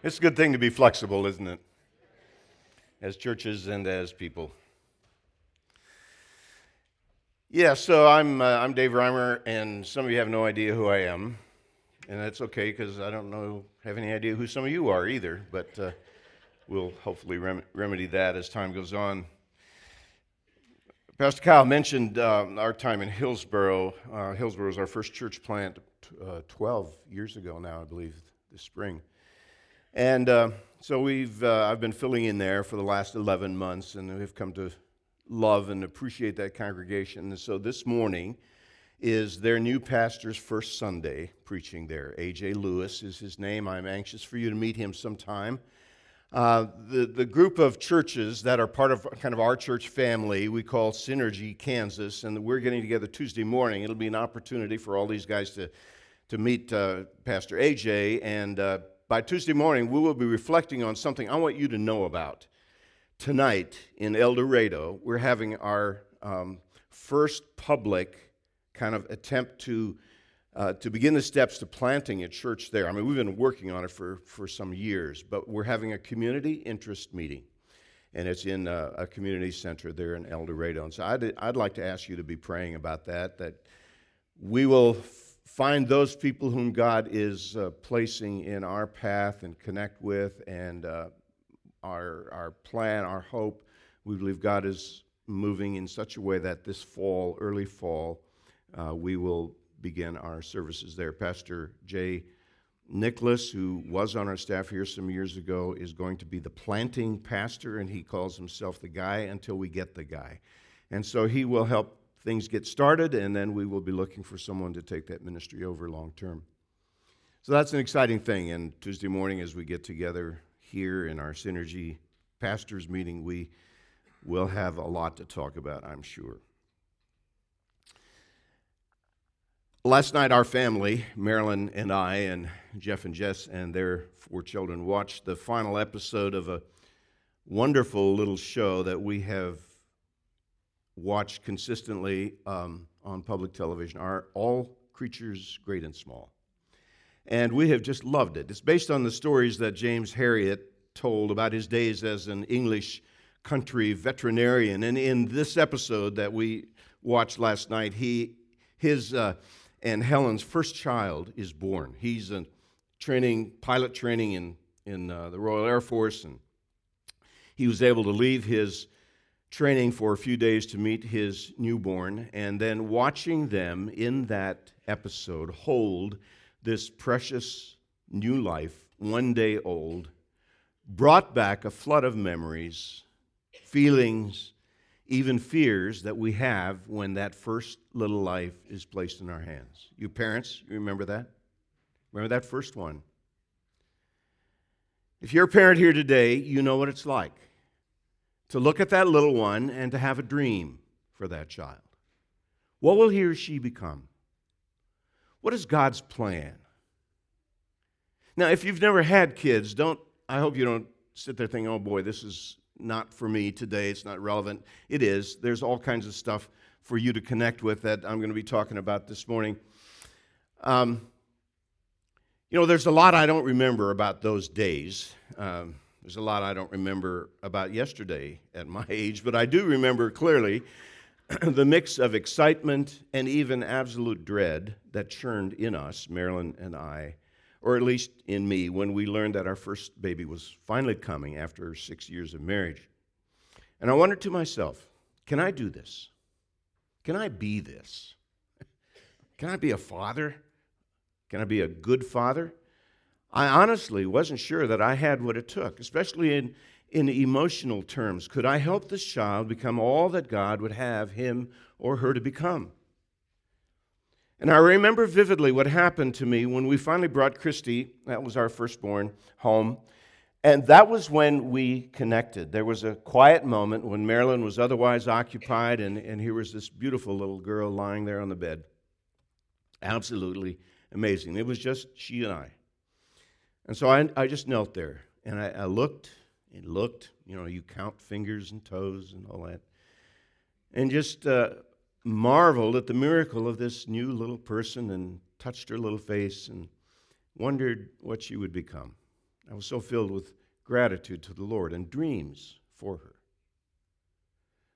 It's a good thing to be flexible, isn't it? As churches and as people. Yeah, so I'm, uh, I'm Dave Reimer, and some of you have no idea who I am. And that's okay because I don't know, have any idea who some of you are either, but uh, we'll hopefully rem- remedy that as time goes on. Pastor Kyle mentioned uh, our time in Hillsboro. Uh, Hillsboro was our first church plant uh, 12 years ago now, I believe, this spring. And uh, so we've, uh, I've been filling in there for the last 11 months, and we've come to love and appreciate that congregation. And so this morning is their new pastor's first Sunday preaching there. A.J. Lewis is his name. I'm anxious for you to meet him sometime. Uh, the, the group of churches that are part of kind of our church family, we call Synergy Kansas, and we're getting together Tuesday morning. It'll be an opportunity for all these guys to, to meet uh, Pastor AJ and uh, by Tuesday morning, we will be reflecting on something I want you to know about. Tonight in El Dorado, we're having our um, first public kind of attempt to, uh, to begin the steps to planting a church there. I mean, we've been working on it for, for some years, but we're having a community interest meeting. And it's in a, uh, a community center there in El Dorado. And so I'd, I'd like to ask you to be praying about that, that we will find those people whom God is uh, placing in our path and connect with, and uh, our, our plan, our hope. We believe God is moving in such a way that this fall, early fall, uh, we will begin our services there. Pastor Jay Nicholas, who was on our staff here some years ago, is going to be the planting pastor, and he calls himself the guy until we get the guy. And so he will help things get started, and then we will be looking for someone to take that ministry over long term. So that's an exciting thing. And Tuesday morning, as we get together here in our Synergy Pastors meeting, we will have a lot to talk about, I'm sure. Last night, our family, Marilyn and I, and Jeff and Jess and their four children, watched the final episode of a wonderful little show that we have watched consistently um, on public television are All Creatures Great and Small. And we have just loved it. It's based on the stories that James Herriot told about his days as an English country veterinarian. And in this episode that we watched last night, he, his uh, and Helen's first child is born. He's a training, pilot training in, in uh, the Royal Air Force, and he was able to leave his training for a few days to meet his newborn, and then watching them in that episode hold this precious new life, one day old, brought back a flood of memories, feelings, even fears that we have when that first little life is placed in our hands. You parents, you remember that? Remember that first one? If you're a parent here today, you know what it's like to look at that little one and to have a dream for that child. What will he or she become? What is God's plan? Now, if you've never had kids, don't I hope you don't sit there thinking, "Oh boy, this is not for me today. It's not relevant." It is. There's all kinds of stuff for you to connect with that I'm going to be talking about this morning. Um, you know, there's a lot I don't remember about those days. Um, there's a lot I don't remember about yesterday at my age, but I do remember clearly the mix of excitement and even absolute dread that churned in us, Marilyn and I, or at least in me, when we learned that our first baby was finally coming after six years of marriage. And I wondered to myself, can I do this? Can I be this? Can I be a father? Can I be a good father? I honestly wasn't sure that I had what it took, especially in, in emotional terms. Could I help this child become all that God would have him or her to become? And I remember vividly what happened to me when we finally brought Christy, that was our firstborn, home. And that was when we connected. There was a quiet moment when Marilyn was otherwise occupied, and, and here was this beautiful little girl lying there on the bed. Absolutely amazing. It was just she and I. And so I, I just knelt there and I, I looked and looked. You know, you count fingers and toes and all that. And just uh, marveled at the miracle of this new little person and touched her little face and wondered what she would become. I was so filled with gratitude to the Lord and dreams for her.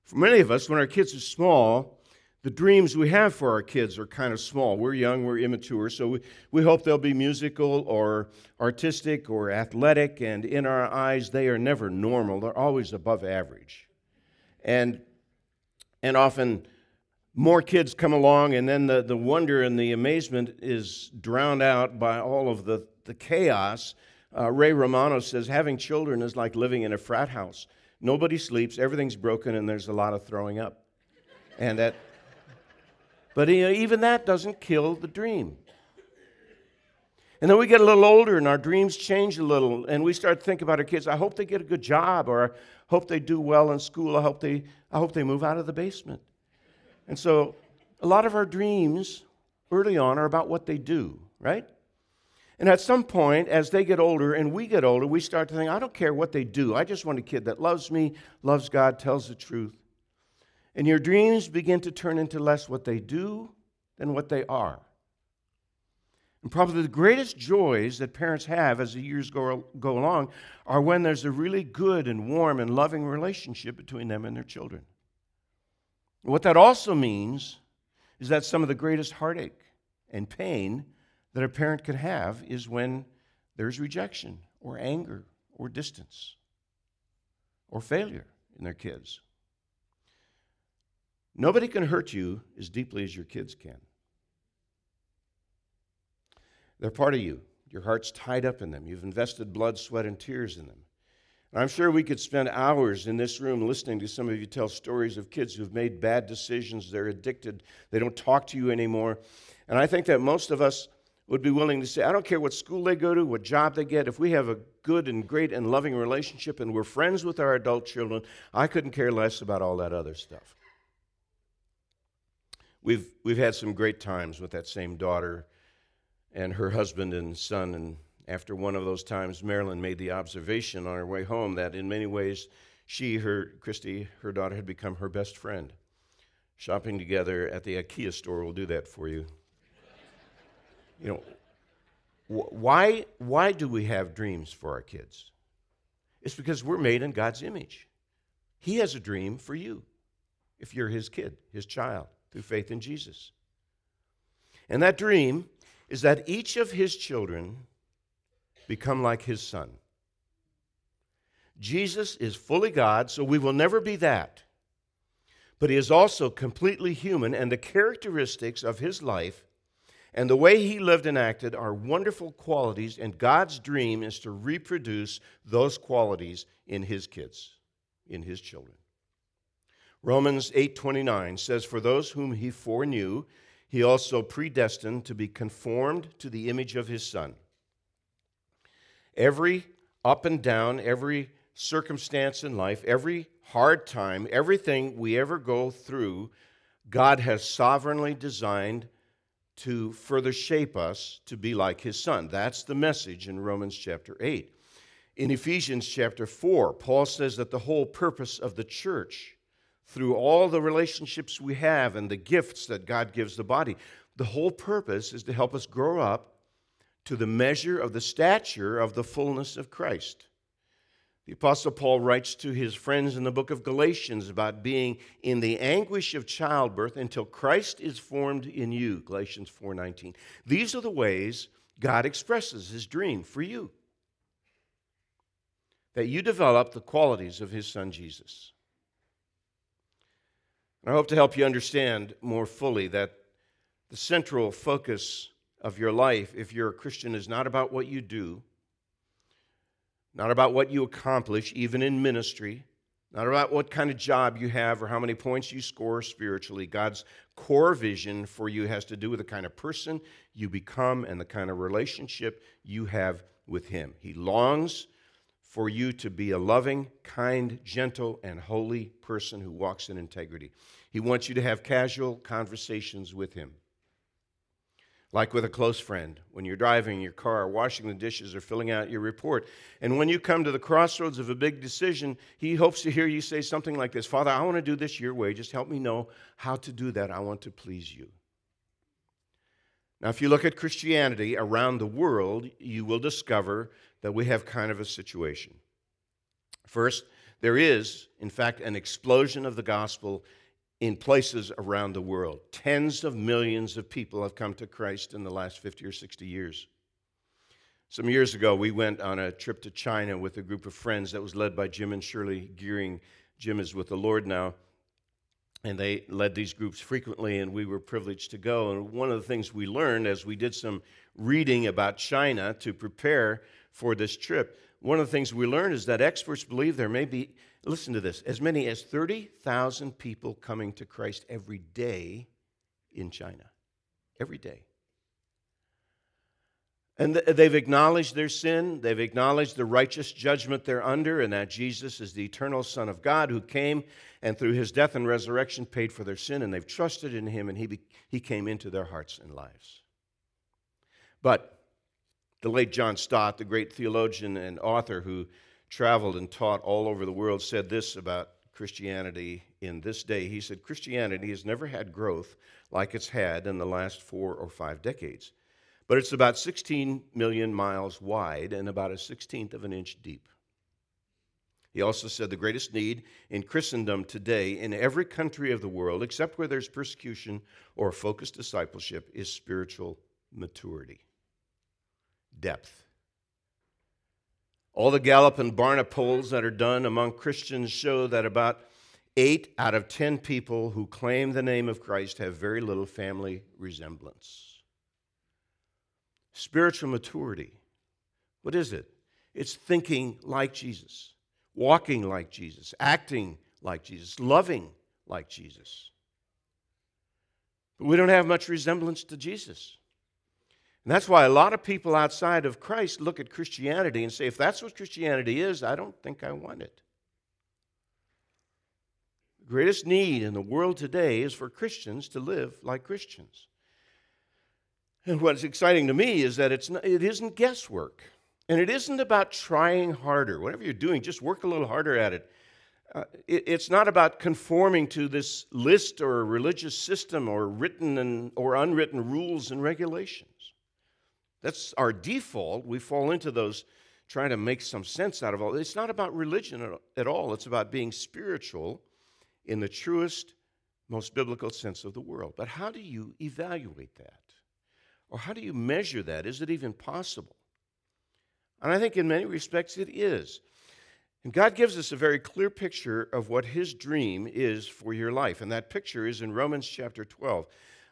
For many of us, when our kids are small, the dreams we have for our kids are kind of small. We're young, we're immature, so we, we hope they'll be musical or artistic or athletic, and in our eyes, they are never normal. They're always above average. And, and often, more kids come along, and then the, the wonder and the amazement is drowned out by all of the, the chaos. Uh, Ray Romano says having children is like living in a frat house. Nobody sleeps, everything's broken, and there's a lot of throwing up. And that, but you know, even that doesn't kill the dream. And then we get a little older and our dreams change a little, and we start thinking about our kids. I hope they get a good job, or I hope they do well in school. I hope they, I hope they move out of the basement. And so a lot of our dreams early on are about what they do, right? And at some point, as they get older and we get older, we start to think, I don't care what they do. I just want a kid that loves me, loves God, tells the truth. And your dreams begin to turn into less what they do than what they are. And probably the greatest joys that parents have as the years go, go along are when there's a really good and warm and loving relationship between them and their children. What that also means is that some of the greatest heartache and pain that a parent could have is when there's rejection or anger or distance or failure in their kids. Nobody can hurt you as deeply as your kids can. They're part of you. Your heart's tied up in them. You've invested blood, sweat, and tears in them. And I'm sure we could spend hours in this room listening to some of you tell stories of kids who've made bad decisions. They're addicted. They don't talk to you anymore. And I think that most of us would be willing to say, I don't care what school they go to, what job they get, if we have a good and great and loving relationship and we're friends with our adult children, I couldn't care less about all that other stuff. We've, we've had some great times with that same daughter and her husband and son. And after one of those times, Marilyn made the observation on her way home that in many ways, she, her, Christy, her daughter, had become her best friend. Shopping together at the IKEA store will do that for you. You know, wh- why, why do we have dreams for our kids? It's because we're made in God's image. He has a dream for you if you're his kid, his child, through faith in Jesus. And that dream is that each of his children become like his son. Jesus is fully God, so we will never be that. But he is also completely human, and the characteristics of his life and the way he lived and acted are wonderful qualities, and God's dream is to reproduce those qualities in his kids, in his children. Romans 8:29 says for those whom he foreknew he also predestined to be conformed to the image of his son. Every up and down, every circumstance in life, every hard time, everything we ever go through, God has sovereignly designed to further shape us to be like his son. That's the message in Romans chapter 8. In Ephesians chapter 4, Paul says that the whole purpose of the church, through all the relationships we have and the gifts that God gives the body, the whole purpose is to help us grow up to the measure of the stature of the fullness of Christ. The Apostle Paul writes to his friends in the book of Galatians about being in the anguish of childbirth until Christ is formed in you, Galatians 4:19. These are the ways God expresses his dream for you. That you develop the qualities of his son Jesus. And I hope to help you understand more fully that the central focus of your life, if you're a Christian, is not about what you do not about what you accomplish, even in ministry, not about what kind of job you have or how many points you score spiritually. God's core vision for you has to do with the kind of person you become and the kind of relationship you have with Him. He longs for you to be a loving, kind, gentle, and holy person who walks in integrity. He wants you to have casual conversations with Him like with a close friend, when you're driving your car, washing the dishes, or filling out your report. And when you come to the crossroads of a big decision, he hopes to hear you say something like this Father, I want to do this your way. Just help me know how to do that. I want to please you. Now, if you look at Christianity around the world, you will discover that we have kind of a situation. First, there is, in fact, an explosion of the gospel in places around the world. Tens of millions of people have come to Christ in the last 50 or 60 years. Some years ago, we went on a trip to China with a group of friends that was led by Jim and Shirley Gearing. Jim is with the Lord now, and they led these groups frequently, and we were privileged to go. And one of the things we learned as we did some reading about China to prepare for this trip, one of the things we learned is that experts believe there may be, listen to this, as many as 30,000 people coming to Christ every day in China. Every day. And they've acknowledged their sin. They've acknowledged the righteous judgment they're under, and that Jesus is the eternal Son of God who came and through his death and resurrection paid for their sin, and they've trusted in him, and he, he came into their hearts and lives. But the late John Stott, the great theologian and author who traveled and taught all over the world, said this about Christianity in this day. He said, Christianity has never had growth like it's had in the last four or five decades but it's about 16 million miles wide and about a sixteenth of an inch deep. He also said the greatest need in Christendom today, in every country of the world, except where there's persecution or focused discipleship, is spiritual maturity, depth. All the Gallup and Barna polls that are done among Christians show that about eight out of ten people who claim the name of Christ have very little family resemblance. Spiritual maturity. What is it? It's thinking like Jesus, walking like Jesus, acting like Jesus, loving like Jesus. But we don't have much resemblance to Jesus. And that's why a lot of people outside of Christ look at Christianity and say, if that's what Christianity is, I don't think I want it. The greatest need in the world today is for Christians to live like Christians. And what's exciting to me is that it's not, it isn't guesswork. And it isn't about trying harder. Whatever you're doing, just work a little harder at it. Uh, it it's not about conforming to this list or religious system or written and, or unwritten rules and regulations. That's our default. We fall into those trying to make some sense out of all. It's not about religion at all. It's about being spiritual in the truest, most biblical sense of the world. But how do you evaluate that? Or how do you measure that? Is it even possible? And I think in many respects it is. And God gives us a very clear picture of what His dream is for your life. And that picture is in Romans chapter 12.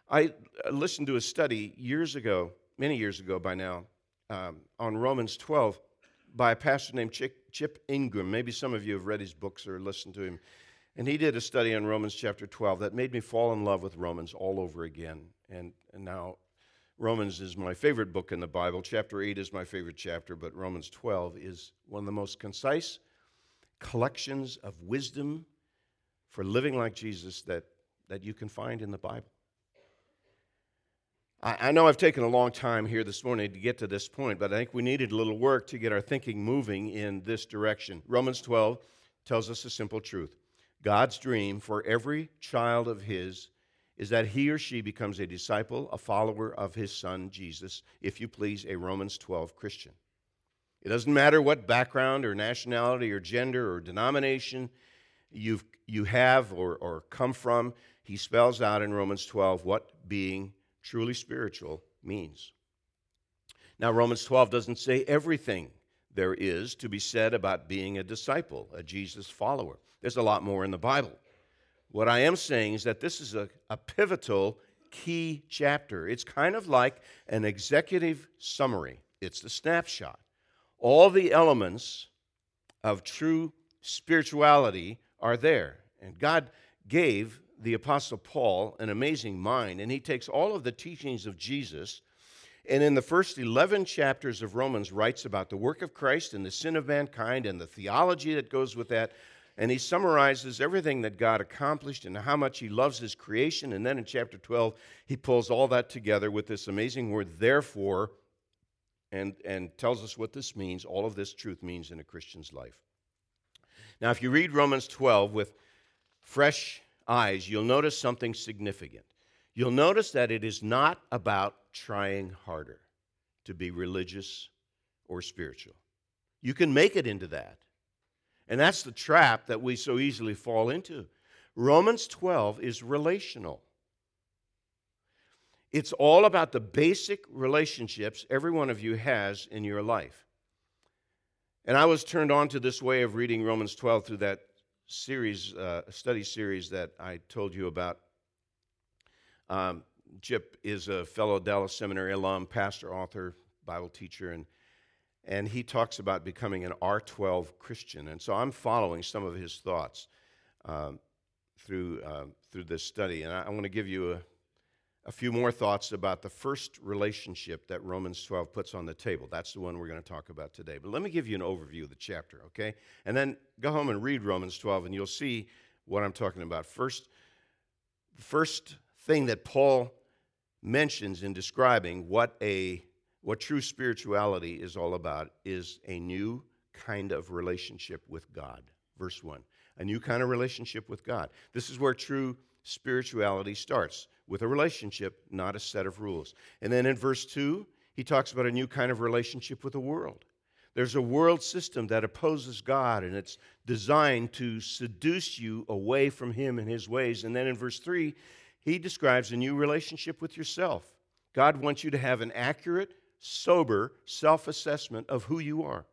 I listened to a study years ago, many years ago by now, um, on Romans 12 by a pastor named Chip, Ingram. Maybe some of you have read his books or listened to him. And he did a study on Romans chapter 12 that made me fall in love with Romans all over again. And, and now Romans is my favorite book in the Bible. Chapter 8 is my favorite chapter, but Romans 12 is one of the most concise collections of wisdom for living like Jesus that, that you can find in the Bible. I, know I've taken a long time here this morning to get to this point, but I think we needed a little work to get our thinking moving in this direction. Romans 12 tells us a simple truth God's dream for every child of His is that he or she becomes a disciple, a follower of his son Jesus, if you please, a Romans 12 Christian. It doesn't matter what background or nationality or gender or denomination you've, you have or, or come from, he spells out in Romans 12 what being truly spiritual means. Now, Romans 12 doesn't say everything there is to be said about being a disciple, a Jesus follower. There's a lot more in the Bible. What I am saying is that this is a, a pivotal key chapter. It's kind of like an executive summary, it's the snapshot. All the elements of true spirituality are there. And God gave the Apostle Paul an amazing mind, and he takes all of the teachings of Jesus. And in the first 11 chapters of Romans, writes about the work of Christ and the sin of mankind and the theology that goes with that, and he summarizes everything that God accomplished and how much he loves his creation. And then in chapter 12, he pulls all that together with this amazing word, therefore, and, and tells us what this means, all of this truth means in a Christian's life. Now, if you read Romans 12 with fresh eyes, you'll notice something significant. You'll notice that it is not about trying harder to be religious or spiritual. You can make it into that. And that's the trap that we so easily fall into. Romans 12 is relational. It's all about the basic relationships every one of you has in your life. And I was turned on to this way of reading Romans 12 through that series, uh, study series that I told you about. Um, Chip is a fellow Dallas Seminary alum, pastor, author, Bible teacher, and, and he talks about becoming an R12 Christian. And so I'm following some of his thoughts um, through, uh, through this study. And I, I want to give you a, a few more thoughts about the first relationship that Romans 12 puts on the table. That's the one we're going to talk about today. But let me give you an overview of the chapter, okay? And then go home and read Romans 12, and you'll see what I'm talking about. First, the first thing that Paul mentions in describing what a what true spirituality is all about is a new kind of relationship with God. Verse 1. A new kind of relationship with God. This is where true spirituality starts with a relationship, not a set of rules. And then in verse 2, he talks about a new kind of relationship with the world. There's a world system that opposes God and it's designed to seduce you away from Him and His ways. And then in verse 3, he describes a new relationship with yourself. God wants you to have an accurate, sober self assessment of who you are.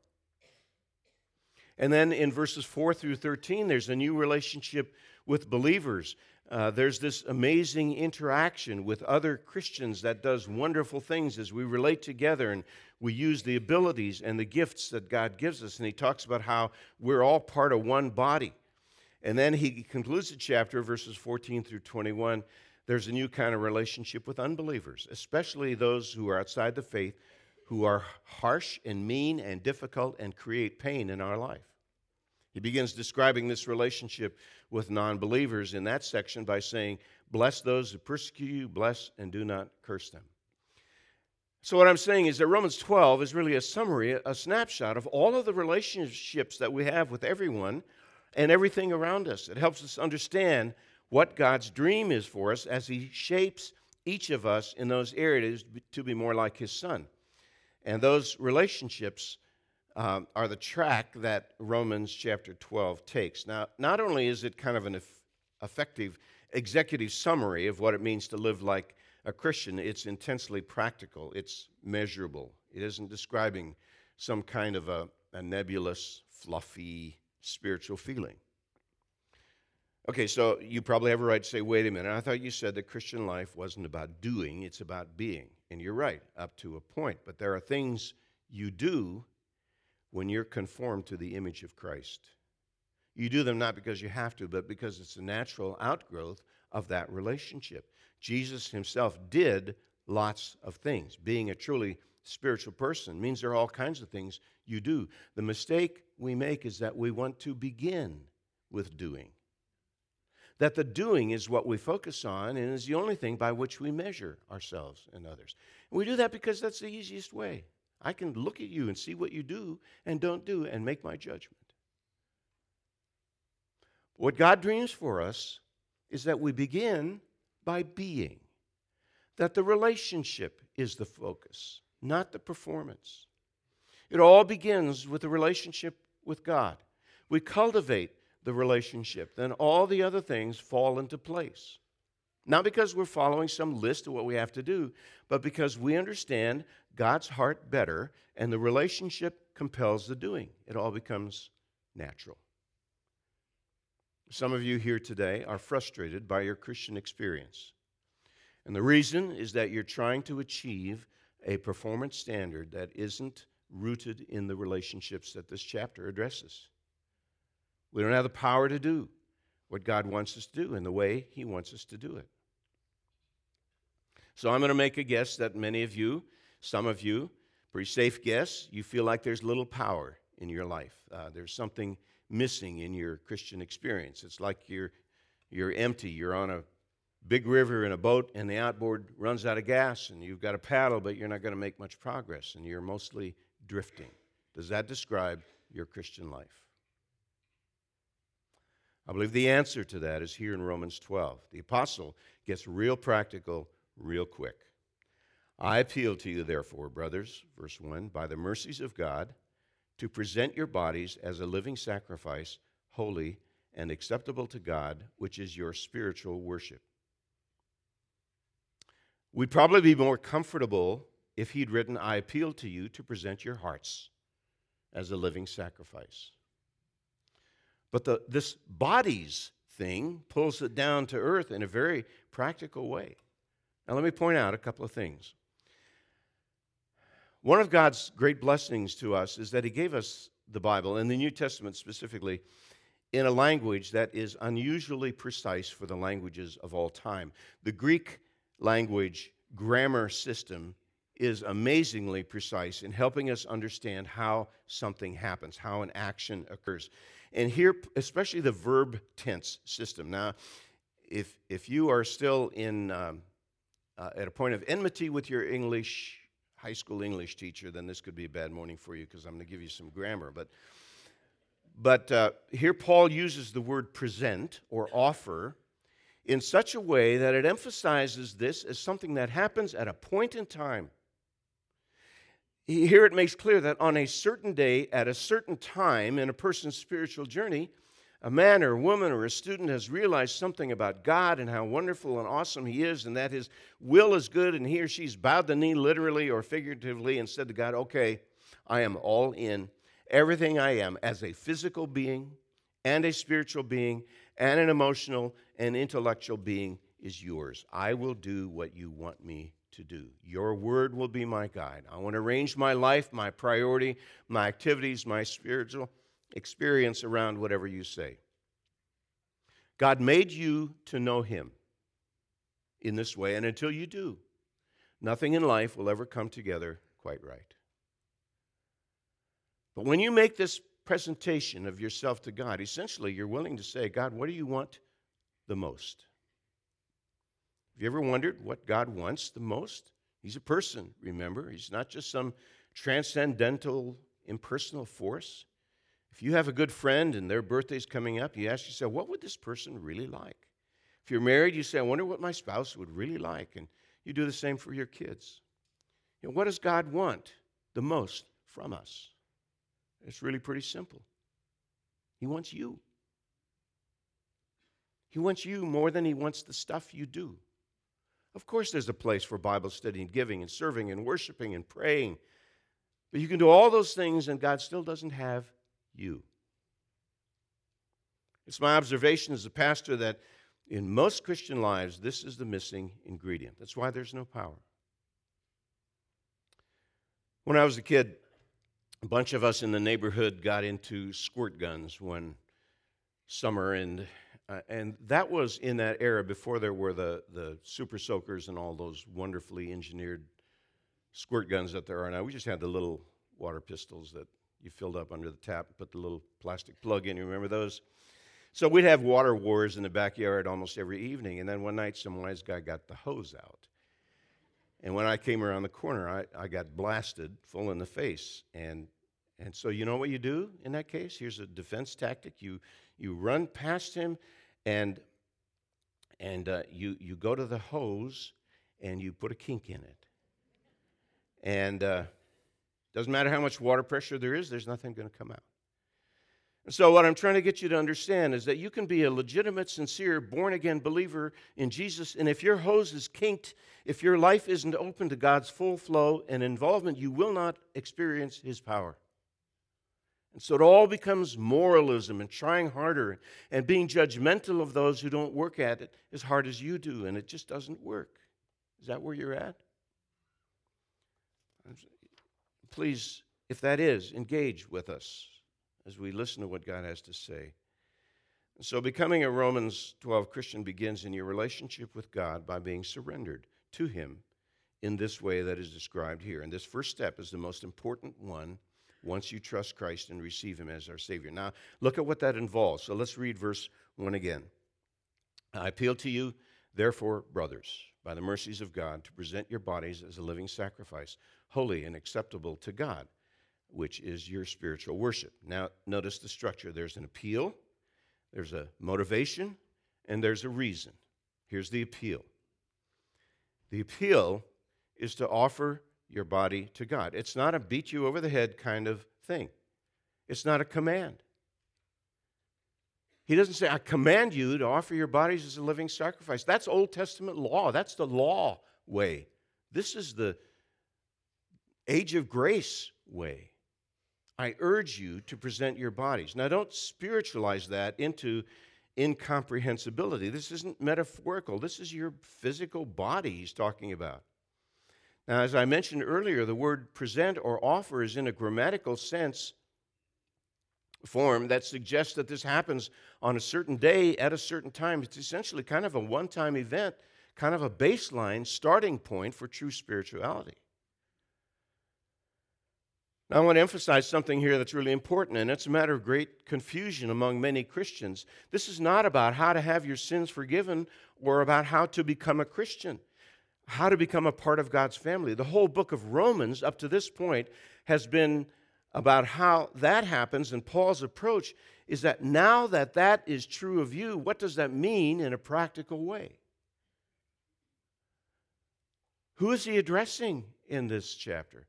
And then in verses 4 through 13, there's a new relationship with believers uh, there's this amazing interaction with other Christians that does wonderful things as we relate together and we use the abilities and the gifts that God gives us. And he talks about how we're all part of one body. And then he concludes the chapter, verses 14 through 21. There's a new kind of relationship with unbelievers, especially those who are outside the faith, who are harsh and mean and difficult and create pain in our life. He begins describing this relationship with non believers in that section by saying, Bless those who persecute you, bless and do not curse them. So, what I'm saying is that Romans 12 is really a summary, a snapshot of all of the relationships that we have with everyone and everything around us. It helps us understand what God's dream is for us as He shapes each of us in those areas to be more like His Son. And those relationships um, are the track that Romans chapter 12 takes. Now, not only is it kind of an effective executive summary of what it means to live like a Christian, it's intensely practical, it's measurable. It isn't describing some kind of a, a nebulous, fluffy spiritual feeling. Okay, so you probably have a right to say, wait a minute, I thought you said that Christian life wasn't about doing, it's about being. And you're right, up to a point. But there are things you do when you're conformed to the image of Christ. You do them not because you have to, but because it's a natural outgrowth of that relationship. Jesus himself did lots of things. Being a truly spiritual person means there are all kinds of things you do. The mistake we make is that we want to begin with doing. That the doing is what we focus on and is the only thing by which we measure ourselves and others. And we do that because that's the easiest way. I can look at you and see what you do and don't do and make my judgment. What God dreams for us is that we begin by being, that the relationship is the focus, not the performance. It all begins with the relationship with God. We cultivate the relationship, then all the other things fall into place. Not because we're following some list of what we have to do, but because we understand God's heart better and the relationship compels the doing. It all becomes natural. Some of you here today are frustrated by your Christian experience. And the reason is that you're trying to achieve a performance standard that isn't rooted in the relationships that this chapter addresses. We don't have the power to do what God wants us to do in the way He wants us to do it. So I'm going to make a guess that many of you, some of you, pretty safe guess, you feel like there's little power in your life. Uh, there's something missing in your Christian experience. It's like you're, you're empty. You're on a big river in a boat and the outboard runs out of gas and you've got a paddle, but you're not going to make much progress and you're mostly drifting. Does that describe your Christian life? I believe the answer to that is here in Romans 12. The apostle gets real practical real quick. I appeal to you, therefore, brothers, verse 1, by the mercies of God, to present your bodies as a living sacrifice, holy and acceptable to God, which is your spiritual worship. We'd probably be more comfortable if he'd written, I appeal to you to present your hearts as a living sacrifice. But the, this bodies thing pulls it down to earth in a very practical way. Now, let me point out a couple of things. One of God's great blessings to us is that He gave us the Bible, and the New Testament specifically, in a language that is unusually precise for the languages of all time. The Greek language grammar system is amazingly precise in helping us understand how something happens, how an action occurs. And here, especially the verb tense system. Now, if, if you are still in, um, uh, at a point of enmity with your English, high school English teacher, then this could be a bad morning for you because I'm going to give you some grammar. But, but uh, here Paul uses the word present or offer in such a way that it emphasizes this as something that happens at a point in time. Here it makes clear that on a certain day, at a certain time in a person's spiritual journey, a man or a woman or a student has realized something about God and how wonderful and awesome He is, and that His will is good, and he or she's bowed the knee literally or figuratively and said to God, Okay, I am all in. Everything I am as a physical being and a spiritual being and an emotional and intellectual being is yours. I will do what you want me to do. Your word will be my guide. I want to arrange my life, my priority, my activities, my spiritual experience around whatever you say. God made you to know Him in this way, and until you do, nothing in life will ever come together quite right. But when you make this presentation of yourself to God, essentially you're willing to say, God, what do you want the most? Have you ever wondered what God wants the most? He's a person, remember? He's not just some transcendental, impersonal force. If you have a good friend and their birthday's coming up, you ask yourself, what would this person really like? If you're married, you say, I wonder what my spouse would really like. And you do the same for your kids. You know, what does God want the most from us? It's really pretty simple. He wants you. He wants you more than he wants the stuff you do. Of course, there's a place for Bible study and giving and serving and worshiping and praying. But you can do all those things and God still doesn't have you. It's my observation as a pastor that in most Christian lives, this is the missing ingredient. That's why there's no power. When I was a kid, a bunch of us in the neighborhood got into squirt guns one summer, and uh, and that was in that era before there were the, the super soakers and all those wonderfully engineered squirt guns that there are now. We just had the little water pistols that you filled up under the tap, put the little plastic plug in. You remember those? So we'd have water wars in the backyard almost every evening. And then one night, some wise guy got the hose out. And when I came around the corner, I, I got blasted full in the face. And, and so, you know what you do in that case? Here's a defense tactic you, you run past him and and uh, you you go to the hose and you put a kink in it and uh, doesn't matter how much water pressure there is there's nothing going to come out and so what i'm trying to get you to understand is that you can be a legitimate sincere born again believer in jesus and if your hose is kinked if your life isn't open to god's full flow and involvement you will not experience his power and so it all becomes moralism and trying harder and being judgmental of those who don't work at it as hard as you do, and it just doesn't work. Is that where you're at? Please, if that is, engage with us as we listen to what God has to say. So, becoming a Romans 12 Christian begins in your relationship with God by being surrendered to Him in this way that is described here. And this first step is the most important one once you trust Christ and receive Him as our Savior. Now, look at what that involves. So let's read verse 1 again. I appeal to you, therefore, brothers, by the mercies of God, to present your bodies as a living sacrifice, holy and acceptable to God, which is your spiritual worship. Now, notice the structure there's an appeal, there's a motivation, and there's a reason. Here's the appeal the appeal is to offer your body to God. It's not a beat you over the head kind of thing. It's not a command. He doesn't say, I command you to offer your bodies as a living sacrifice. That's Old Testament law. That's the law way. This is the age of grace way. I urge you to present your bodies. Now, don't spiritualize that into incomprehensibility. This isn't metaphorical, this is your physical body he's talking about. Now, as I mentioned earlier, the word present or offer is in a grammatical sense form that suggests that this happens on a certain day at a certain time. It's essentially kind of a one time event, kind of a baseline starting point for true spirituality. Now, I want to emphasize something here that's really important, and it's a matter of great confusion among many Christians. This is not about how to have your sins forgiven or about how to become a Christian, how to become a part of God's family. The whole book of Romans, up to this point, has been about how that happens, and Paul's approach is that now that that is true of you, what does that mean in a practical way? Who is he addressing in this chapter?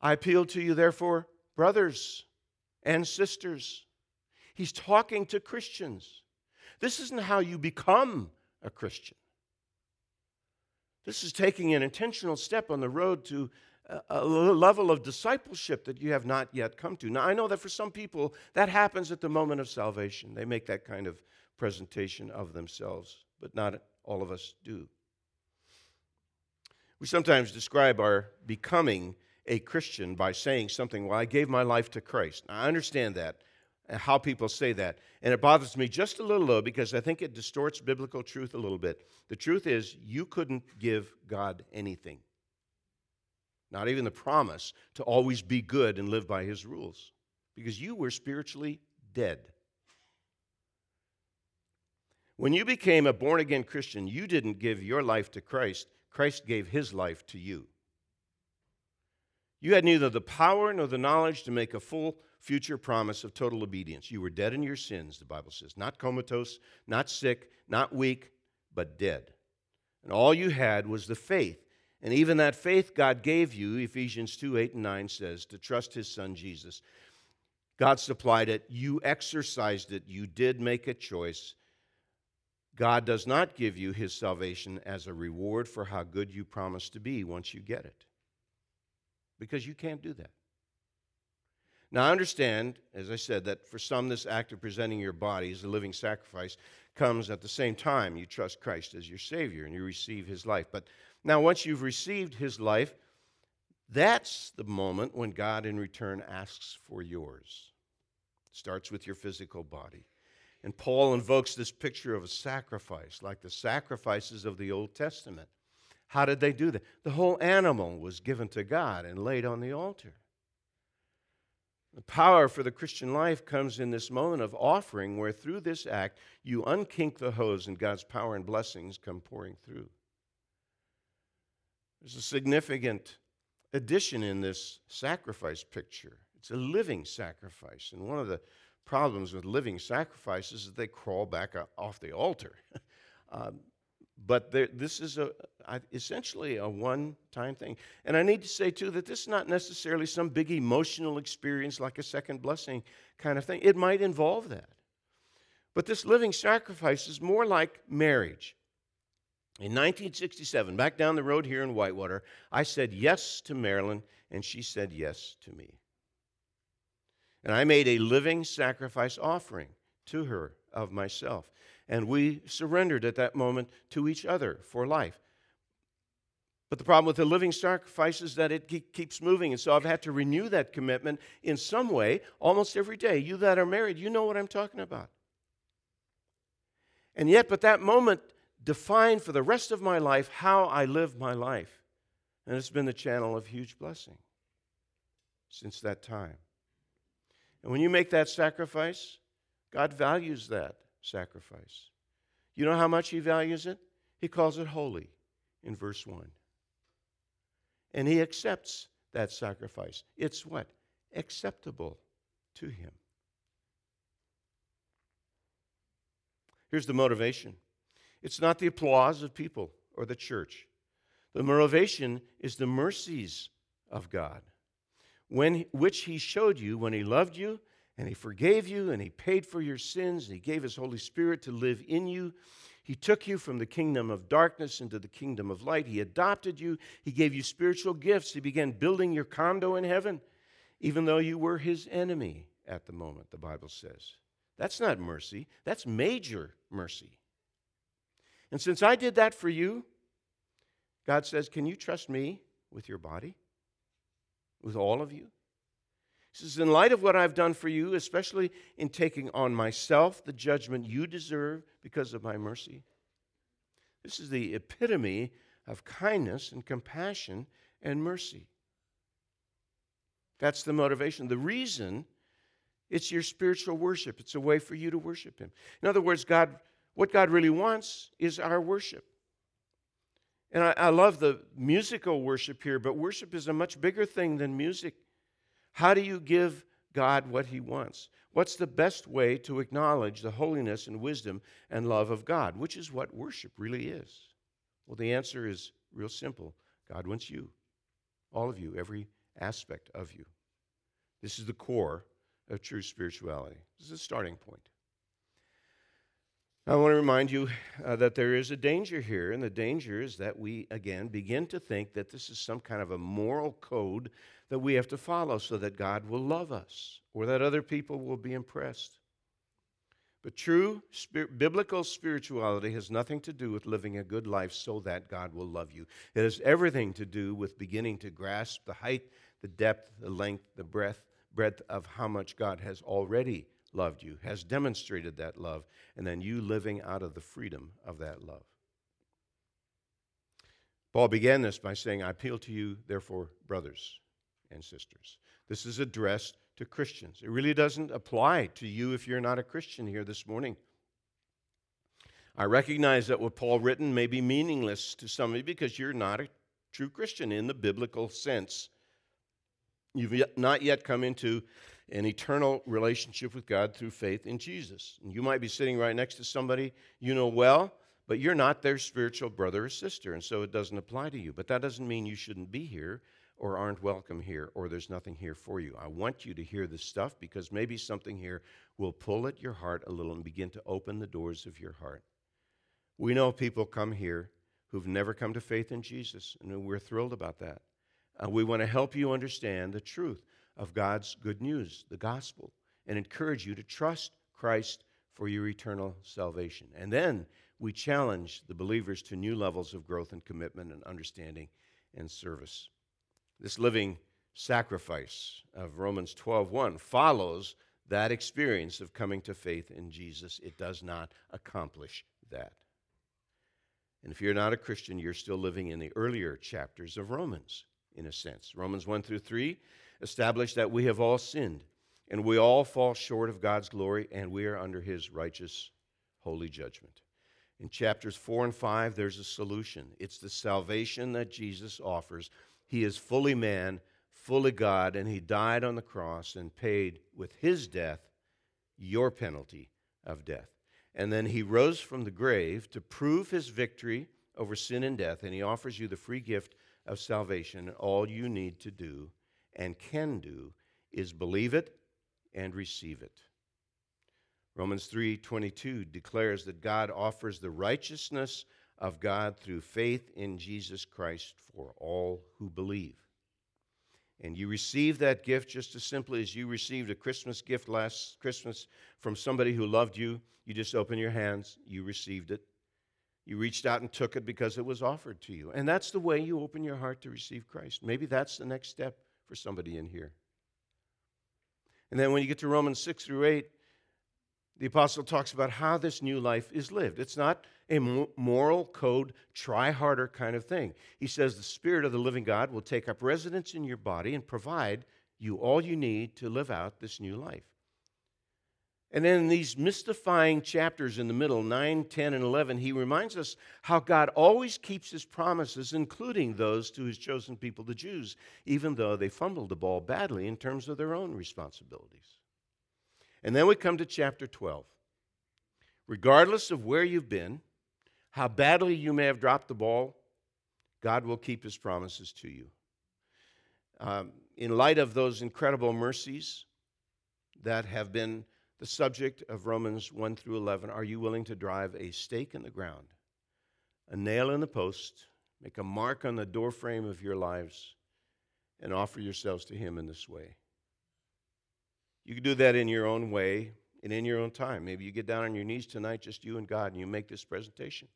I appeal to you, therefore, brothers and sisters. He's talking to Christians. This isn't how you become a Christian. This is taking an intentional step on the road to a level of discipleship that you have not yet come to. Now, I know that for some people, that happens at the moment of salvation. They make that kind of presentation of themselves, but not all of us do. We sometimes describe our becoming a Christian by saying something, Well, I gave my life to Christ. I understand that, and how people say that. And it bothers me just a little, though, because I think it distorts biblical truth a little bit. The truth is, you couldn't give God anything, not even the promise to always be good and live by His rules, because you were spiritually dead. When you became a born again Christian, you didn't give your life to Christ, Christ gave His life to you. You had neither the power nor the knowledge to make a full future promise of total obedience. You were dead in your sins, the Bible says. Not comatose, not sick, not weak, but dead. And all you had was the faith. And even that faith God gave you, Ephesians 2 8 and 9 says, to trust his son Jesus. God supplied it. You exercised it. You did make a choice. God does not give you his salvation as a reward for how good you promise to be once you get it because you can't do that. Now, I understand, as I said, that for some, this act of presenting your body as a living sacrifice comes at the same time you trust Christ as your Savior and you receive His life. But now, once you've received His life, that's the moment when God in return asks for yours. It starts with your physical body. And Paul invokes this picture of a sacrifice, like the sacrifices of the Old Testament. How did they do that? The whole animal was given to God and laid on the altar. The power for the Christian life comes in this moment of offering, where through this act you unkink the hose and God's power and blessings come pouring through. There's a significant addition in this sacrifice picture. It's a living sacrifice. And one of the problems with living sacrifices is they crawl back off the altar. um, but there, this is a, essentially a one time thing. And I need to say, too, that this is not necessarily some big emotional experience like a second blessing kind of thing. It might involve that. But this living sacrifice is more like marriage. In 1967, back down the road here in Whitewater, I said yes to Marilyn, and she said yes to me. And I made a living sacrifice offering to her of myself and we surrendered at that moment to each other for life. But the problem with the living sacrifice is that it keeps moving. And so I've had to renew that commitment in some way almost every day. You that are married, you know what I'm talking about. And yet, but that moment defined for the rest of my life how I live my life. And it's been the channel of huge blessing since that time. And when you make that sacrifice, God values that sacrifice. You know how much he values it? He calls it holy in verse 1. And he accepts that sacrifice. It's what? Acceptable to him. Here's the motivation it's not the applause of people or the church, the motivation is the mercies of God. when, which he showed you when he loved you and he forgave you and he paid for your sins and he gave his Holy Spirit to live in you. He took you from the kingdom of darkness into the kingdom of light. He adopted you. He gave you spiritual gifts. He began building your condo in heaven, even though you were his enemy at the moment, the Bible says. That's not mercy, that's major mercy. And since I did that for you, God says, Can you trust me with your body? With all of you? He says, In light of what I've done for you, especially in taking on myself the judgment you deserve because of my mercy, this is the epitome of kindness and compassion and mercy. That's the motivation. The reason it's your spiritual worship. It's a way for you to worship Him. In other words, God, what God really wants is our worship. And I, I, love the musical worship here, but worship is a much bigger thing than music. How do you give God what He wants? What's the best way to acknowledge the holiness and wisdom and love of God, which is what worship really is? Well, the answer is real simple God wants you, all of you, every aspect of you. This is the core of true spirituality. This is a starting point. I want to remind you uh, that there is a danger here, and the danger is that we, again, begin to think that this is some kind of a moral code that we have to follow so that God will love us or that other people will be impressed. But true biblical spirituality has nothing to do with living a good life so that God will love you. It has everything to do with beginning to grasp the height, the depth, the length, the breadth, breadth of how much God has already loved you, has demonstrated that love, and then you living out of the freedom of that love. Paul began this by saying, I appeal to you, therefore, brothers and sisters. This is addressed to Christians. It really doesn't apply to you if you're not a Christian here this morning. I recognize that what Paul written may be meaningless to some of you because you're not a true Christian in the biblical sense. You've not yet come into an eternal relationship with God through faith in Jesus. And you might be sitting right next to somebody you know well, but you're not their spiritual brother or sister, and so it doesn't apply to you. But that doesn't mean you shouldn't be here or aren't welcome here or there's nothing here for you. I want you to hear this stuff because maybe something here will pull at your heart a little and begin to open the doors of your heart. We know people come here who've never come to faith in Jesus, and we're thrilled about that. Uh, we want to help you understand the truth of God's good news, the gospel, and encourage you to trust Christ for your eternal salvation. And then we challenge the believers to new levels of growth and commitment and understanding and service. This living sacrifice of Romans 12:1 follows that experience of coming to faith in Jesus. It does not accomplish that. And if you're not a Christian, you're still living in the earlier chapters of Romans in a sense. Romans 1 through 3 establish that we have all sinned and we all fall short of God's glory and we are under his righteous, holy judgment. In chapters 4 and 5, there's a solution. It's the salvation that Jesus offers. He is fully man, fully God, and he died on the cross and paid with his death your penalty of death. And then he rose from the grave to prove his victory over sin and death, and he offers you the free gift of salvation, and all you need to do and can do is believe it and receive it. Romans 3:22 declares that God offers the righteousness of God through faith in Jesus Christ for all who believe. And you receive that gift just as simply as you received a Christmas gift last Christmas from somebody who loved you. You just open your hands, you received it, you reached out and took it because it was offered to you. And that's the way you open your heart to receive Christ. Maybe that's the next step for somebody in here. And then when you get to Romans 6 through 8, the apostle talks about how this new life is lived. It's not a moral code, try harder kind of thing. He says the Spirit of the living God will take up residence in your body and provide you all you need to live out this new life. And then in these mystifying chapters in the middle, 9, 10, and 11, he reminds us how God always keeps his promises, including those to his chosen people, the Jews, even though they fumbled the ball badly in terms of their own responsibilities. And then we come to chapter 12. Regardless of where you've been, how badly you may have dropped the ball, God will keep his promises to you. Um, in light of those incredible mercies that have been the subject of Romans 1 through 11, are you willing to drive a stake in the ground, a nail in the post, make a mark on the doorframe of your lives, and offer yourselves to Him in this way? You can do that in your own way and in your own time. Maybe you get down on your knees tonight, just you and God, and you make this presentation.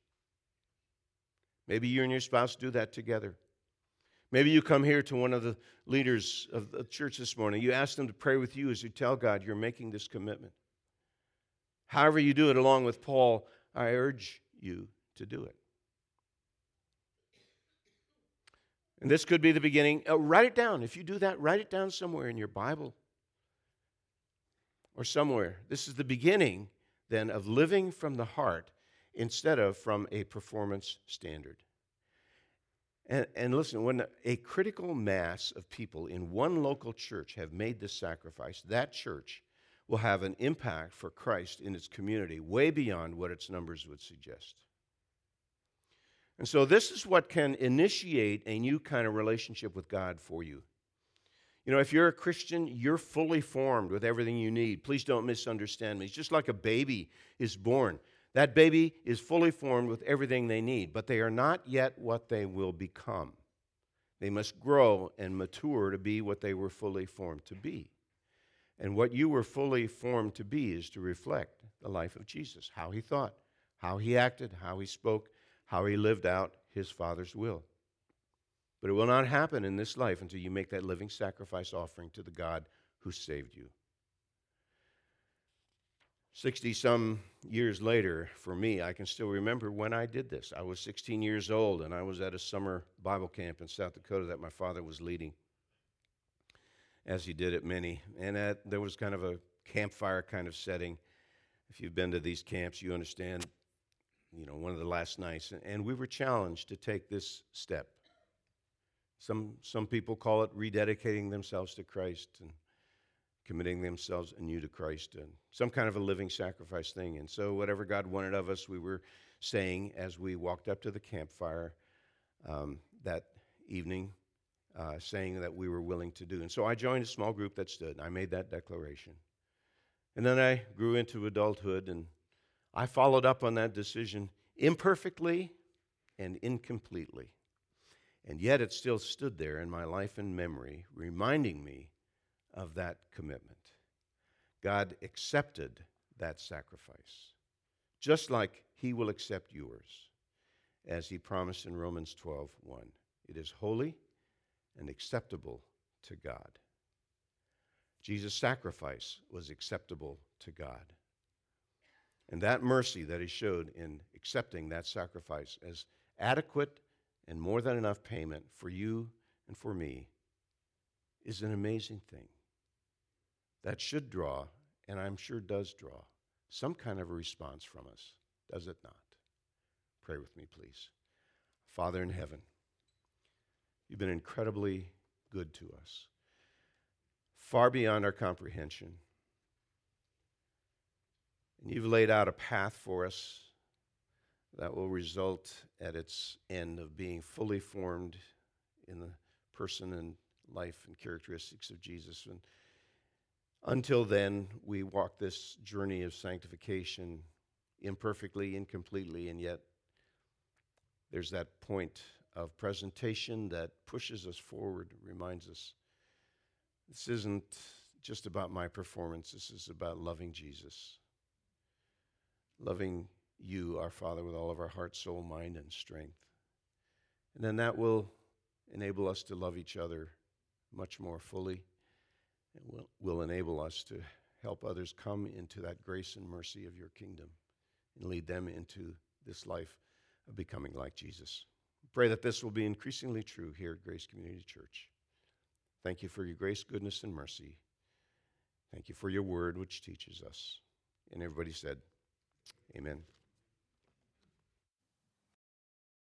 Maybe you and your spouse do that together. Maybe you come here to one of the leaders of the church this morning. You ask them to pray with you as you tell God you're making this commitment. However, you do it along with Paul, I urge you to do it. And this could be the beginning. Uh, write it down. If you do that, write it down somewhere in your Bible or somewhere. This is the beginning then of living from the heart instead of from a performance standard. And, and, listen, when a critical mass of people in one local church have made this sacrifice, that church will have an impact for Christ in its community way beyond what its numbers would suggest. And so, this is what can initiate a new kind of relationship with God for you. You know, if you're a Christian, you're fully formed with everything you need. Please don't misunderstand me. It's just like a baby is born. That baby is fully formed with everything they need, but they are not yet what they will become. They must grow and mature to be what they were fully formed to be. And what you were fully formed to be is to reflect the life of Jesus, how he thought, how he acted, how he spoke, how he lived out his Father's will. But it will not happen in this life until you make that living sacrifice offering to the God who saved you. 60 some years later, for me, I can still remember when I did this. I was 16 years old and I was at a summer Bible camp in South Dakota that my father was leading, as he did at many. And at, there was kind of a campfire kind of setting. If you've been to these camps, you understand, you know, one of the last nights. And we were challenged to take this step. Some, some people call it rededicating themselves to Christ. And committing themselves anew to Christ and some kind of a living sacrifice thing. And so, whatever God wanted of us, we were saying as we walked up to the campfire um, that evening, uh, saying that we were willing to do. And so, I joined a small group that stood, and I made that declaration. And then I grew into adulthood, and I followed up on that decision imperfectly and incompletely. And yet, it still stood there in my life and memory, reminding me of that commitment. God accepted that sacrifice, just like he will accept yours, as he promised in Romans 12 1. It is holy and acceptable to God. Jesus' sacrifice was acceptable to God. And that mercy that he showed in accepting that sacrifice as adequate and more than enough payment for you and for me is an amazing thing that should draw, and I'm sure does draw, some kind of a response from us, does it not? Pray with me, please. Father in heaven, you've been incredibly good to us, far beyond our comprehension. And you've laid out a path for us that will result at its end of being fully formed in the person and life and characteristics of Jesus. And until then, we walk this journey of sanctification imperfectly, incompletely, and yet there's that point of presentation that pushes us forward, reminds us this isn't just about my performance, this is about loving Jesus. Loving you, our Father, with all of our heart, soul, mind, and strength. And then that will enable us to love each other much more fully and will, will enable us to help others come into that grace and mercy of your kingdom and lead them into this life of becoming like Jesus. Pray that this will be increasingly true here at Grace Community Church. Thank you for your grace, goodness, and mercy. Thank you for your word, which teaches us. And everybody said, Amen.